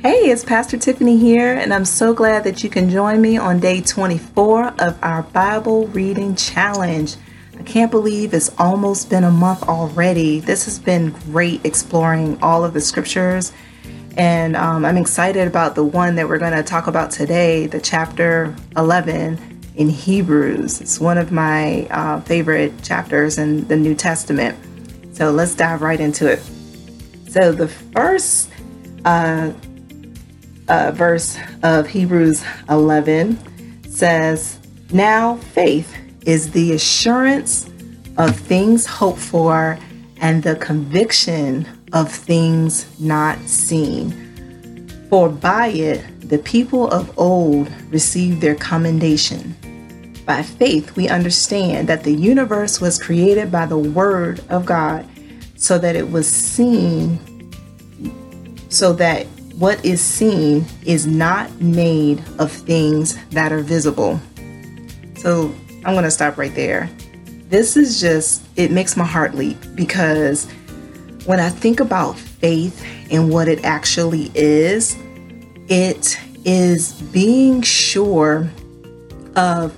Hey, it's Pastor Tiffany here, and I'm so glad that you can join me on day 24 of our Bible Reading Challenge. I can't believe it's almost been a month already. This has been great exploring all of the scriptures, and um, I'm excited about the one that we're going to talk about today, the chapter 11 in Hebrews. It's one of my uh, favorite chapters in the New Testament. So let's dive right into it. So, the first uh, uh, verse of Hebrews 11 says, Now faith is the assurance of things hoped for and the conviction of things not seen. For by it the people of old received their commendation. By faith, we understand that the universe was created by the Word of God, so that it was seen, so that what is seen is not made of things that are visible. So I'm going to stop right there. This is just, it makes my heart leap because when I think about faith and what it actually is, it is being sure of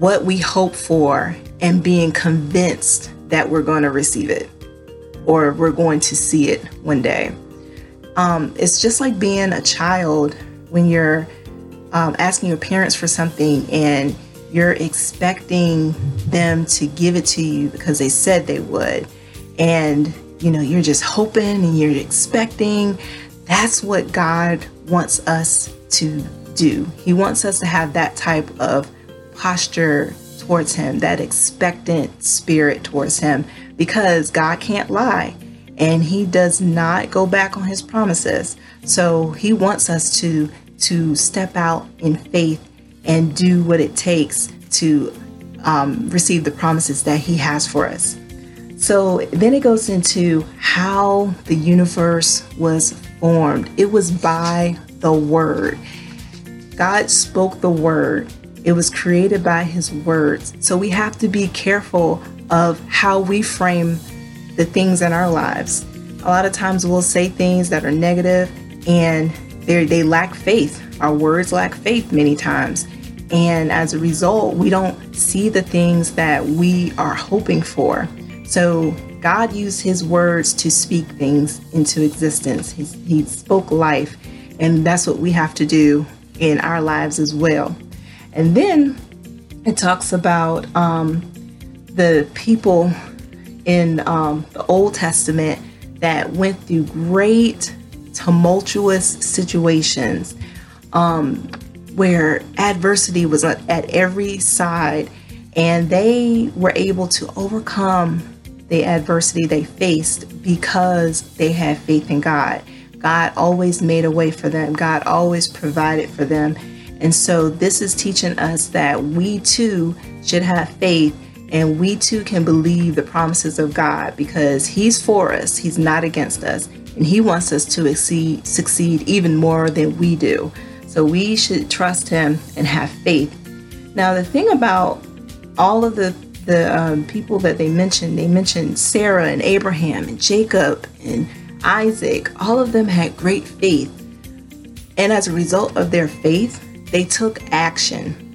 what we hope for and being convinced that we're going to receive it or we're going to see it one day. Um, it's just like being a child when you're um, asking your parents for something and you're expecting them to give it to you because they said they would. And, you know, you're just hoping and you're expecting. That's what God wants us to do. He wants us to have that type of posture towards Him, that expectant spirit towards Him, because God can't lie and he does not go back on his promises. So he wants us to to step out in faith and do what it takes to um, receive the promises that he has for us. So then it goes into how the universe was formed. It was by the word. God spoke the word. It was created by his words. So we have to be careful of how we frame the things in our lives. A lot of times we'll say things that are negative and they lack faith. Our words lack faith many times. And as a result, we don't see the things that we are hoping for. So God used his words to speak things into existence. He, he spoke life. And that's what we have to do in our lives as well. And then it talks about um, the people in um, the Old Testament that went through great tumultuous situations um, where adversity was at every side and they were able to overcome the adversity they faced because they had faith in God. God always made a way for them, God always provided for them. And so, this is teaching us that we too should have faith and we too can believe the promises of God because He's for us, He's not against us, and He wants us to exceed, succeed even more than we do. So we should trust Him and have faith. Now, the thing about all of the the um, people that they mentioned, they mentioned Sarah and Abraham and Jacob and Isaac. All of them had great faith, and as a result of their faith, they took action.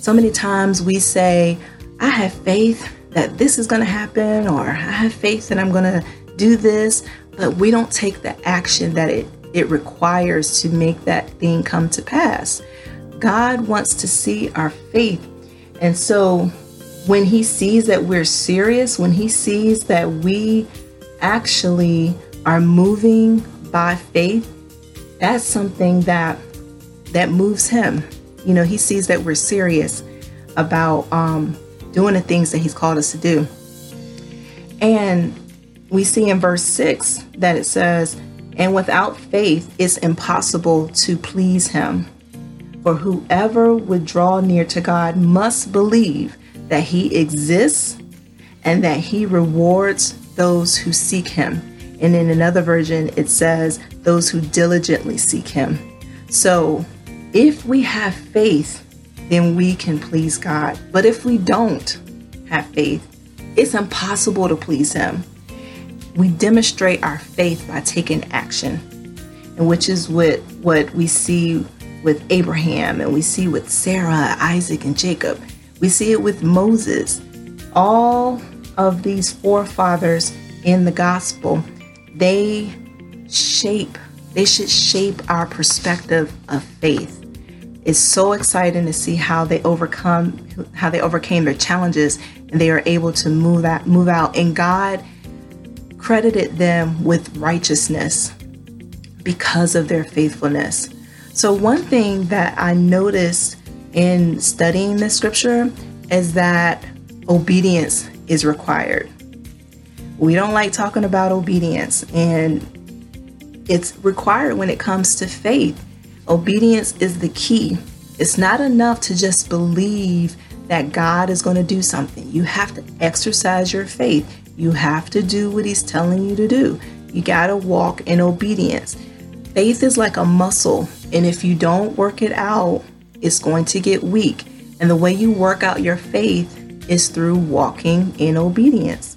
So many times we say, I have faith that this is going to happen, or I have faith that I'm going to do this, but we don't take the action that it, it requires to make that thing come to pass. God wants to see our faith. And so when He sees that we're serious, when He sees that we actually are moving by faith, that's something that that moves him. You know, he sees that we're serious about um, doing the things that He's called us to do. And we see in verse 6 that it says, And without faith, it's impossible to please Him. For whoever would draw near to God must believe that He exists and that He rewards those who seek Him. And in another version, it says, Those who diligently seek Him. So if we have faith, then we can please God. But if we don't have faith, it's impossible to please Him. We demonstrate our faith by taking action. and which is what what we see with Abraham and we see with Sarah, Isaac, and Jacob. We see it with Moses. All of these forefathers in the gospel, they shape, they should shape our perspective of faith. It's so exciting to see how they overcome how they overcame their challenges and they are able to move that move out and God credited them with righteousness because of their faithfulness. So one thing that I noticed in studying the scripture is that obedience is required. We don't like talking about obedience, and it's required when it comes to faith. Obedience is the key. It's not enough to just believe that God is going to do something. You have to exercise your faith. You have to do what He's telling you to do. You got to walk in obedience. Faith is like a muscle, and if you don't work it out, it's going to get weak. And the way you work out your faith is through walking in obedience.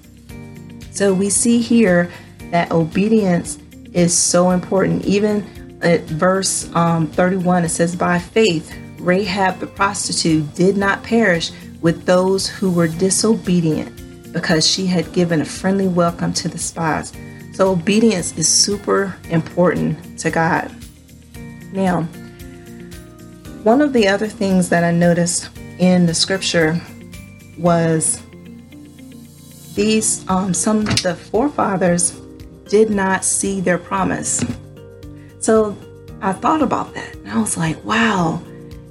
So we see here that obedience is so important. Even at verse um, 31, it says, By faith, Rahab the prostitute did not perish with those who were disobedient because she had given a friendly welcome to the spies. So, obedience is super important to God. Now, one of the other things that I noticed in the scripture was these um, some of the forefathers did not see their promise. So I thought about that and I was like, wow,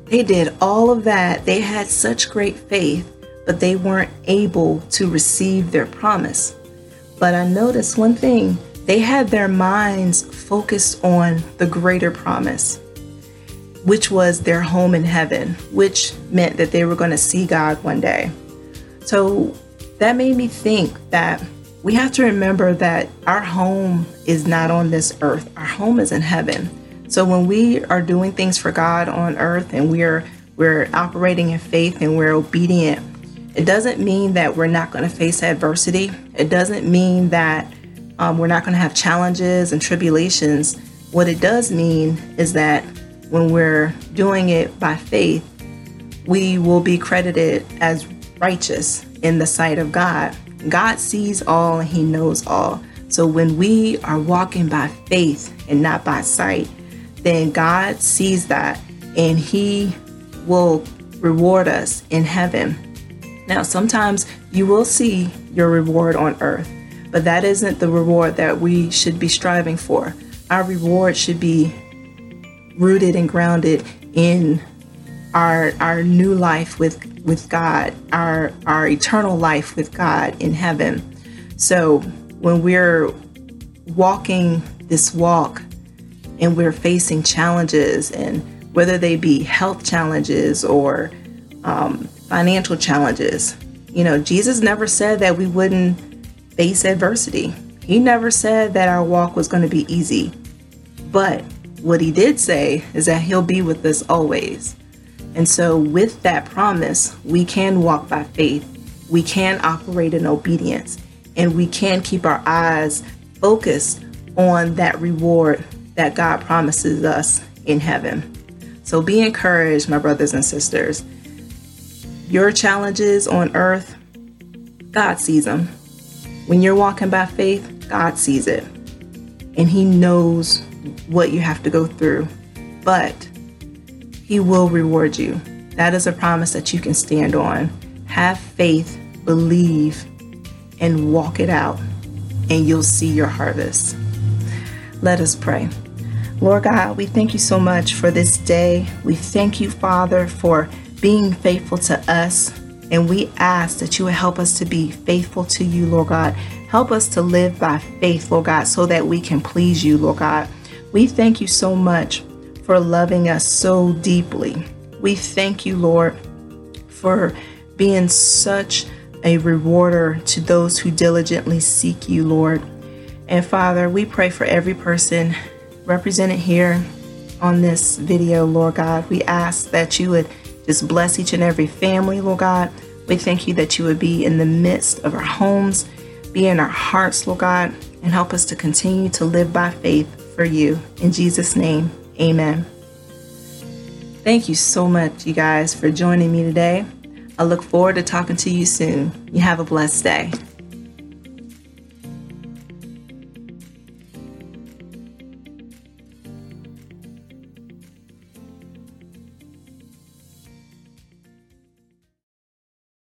they did all of that. They had such great faith, but they weren't able to receive their promise. But I noticed one thing they had their minds focused on the greater promise, which was their home in heaven, which meant that they were going to see God one day. So that made me think that we have to remember that our home is not on this earth, our home is in heaven. So when we are doing things for God on earth and we're we're operating in faith and we're obedient, it doesn't mean that we're not going to face adversity. It doesn't mean that um, we're not going to have challenges and tribulations. What it does mean is that when we're doing it by faith, we will be credited as righteous in the sight of God. God sees all and He knows all. So when we are walking by faith and not by sight, then God sees that and He will reward us in heaven. Now, sometimes you will see your reward on earth, but that isn't the reward that we should be striving for. Our reward should be rooted and grounded in our our new life with with God, our our eternal life with God in heaven. So when we're walking this walk and we're facing challenges and whether they be health challenges or um, financial challenges, you know, Jesus never said that we wouldn't face adversity. He never said that our walk was going to be easy. But what he did say is that he'll be with us always. And so, with that promise, we can walk by faith, we can operate in obedience, and we can keep our eyes focused on that reward that God promises us in heaven. So, be encouraged, my brothers and sisters. Your challenges on earth, God sees them. When you're walking by faith, God sees it. And He knows what you have to go through. But he will reward you. That is a promise that you can stand on. Have faith, believe, and walk it out, and you'll see your harvest. Let us pray. Lord God, we thank you so much for this day. We thank you, Father, for being faithful to us. And we ask that you would help us to be faithful to you, Lord God. Help us to live by faith, Lord God, so that we can please you, Lord God. We thank you so much for loving us so deeply. We thank you, Lord, for being such a rewarder to those who diligently seek you, Lord. And Father, we pray for every person represented here on this video, Lord God. We ask that you would just bless each and every family, Lord God. We thank you that you would be in the midst of our homes, be in our hearts, Lord God, and help us to continue to live by faith for you. In Jesus' name, amen. Thank you so much, you guys, for joining me today. I look forward to talking to you soon. You have a blessed day.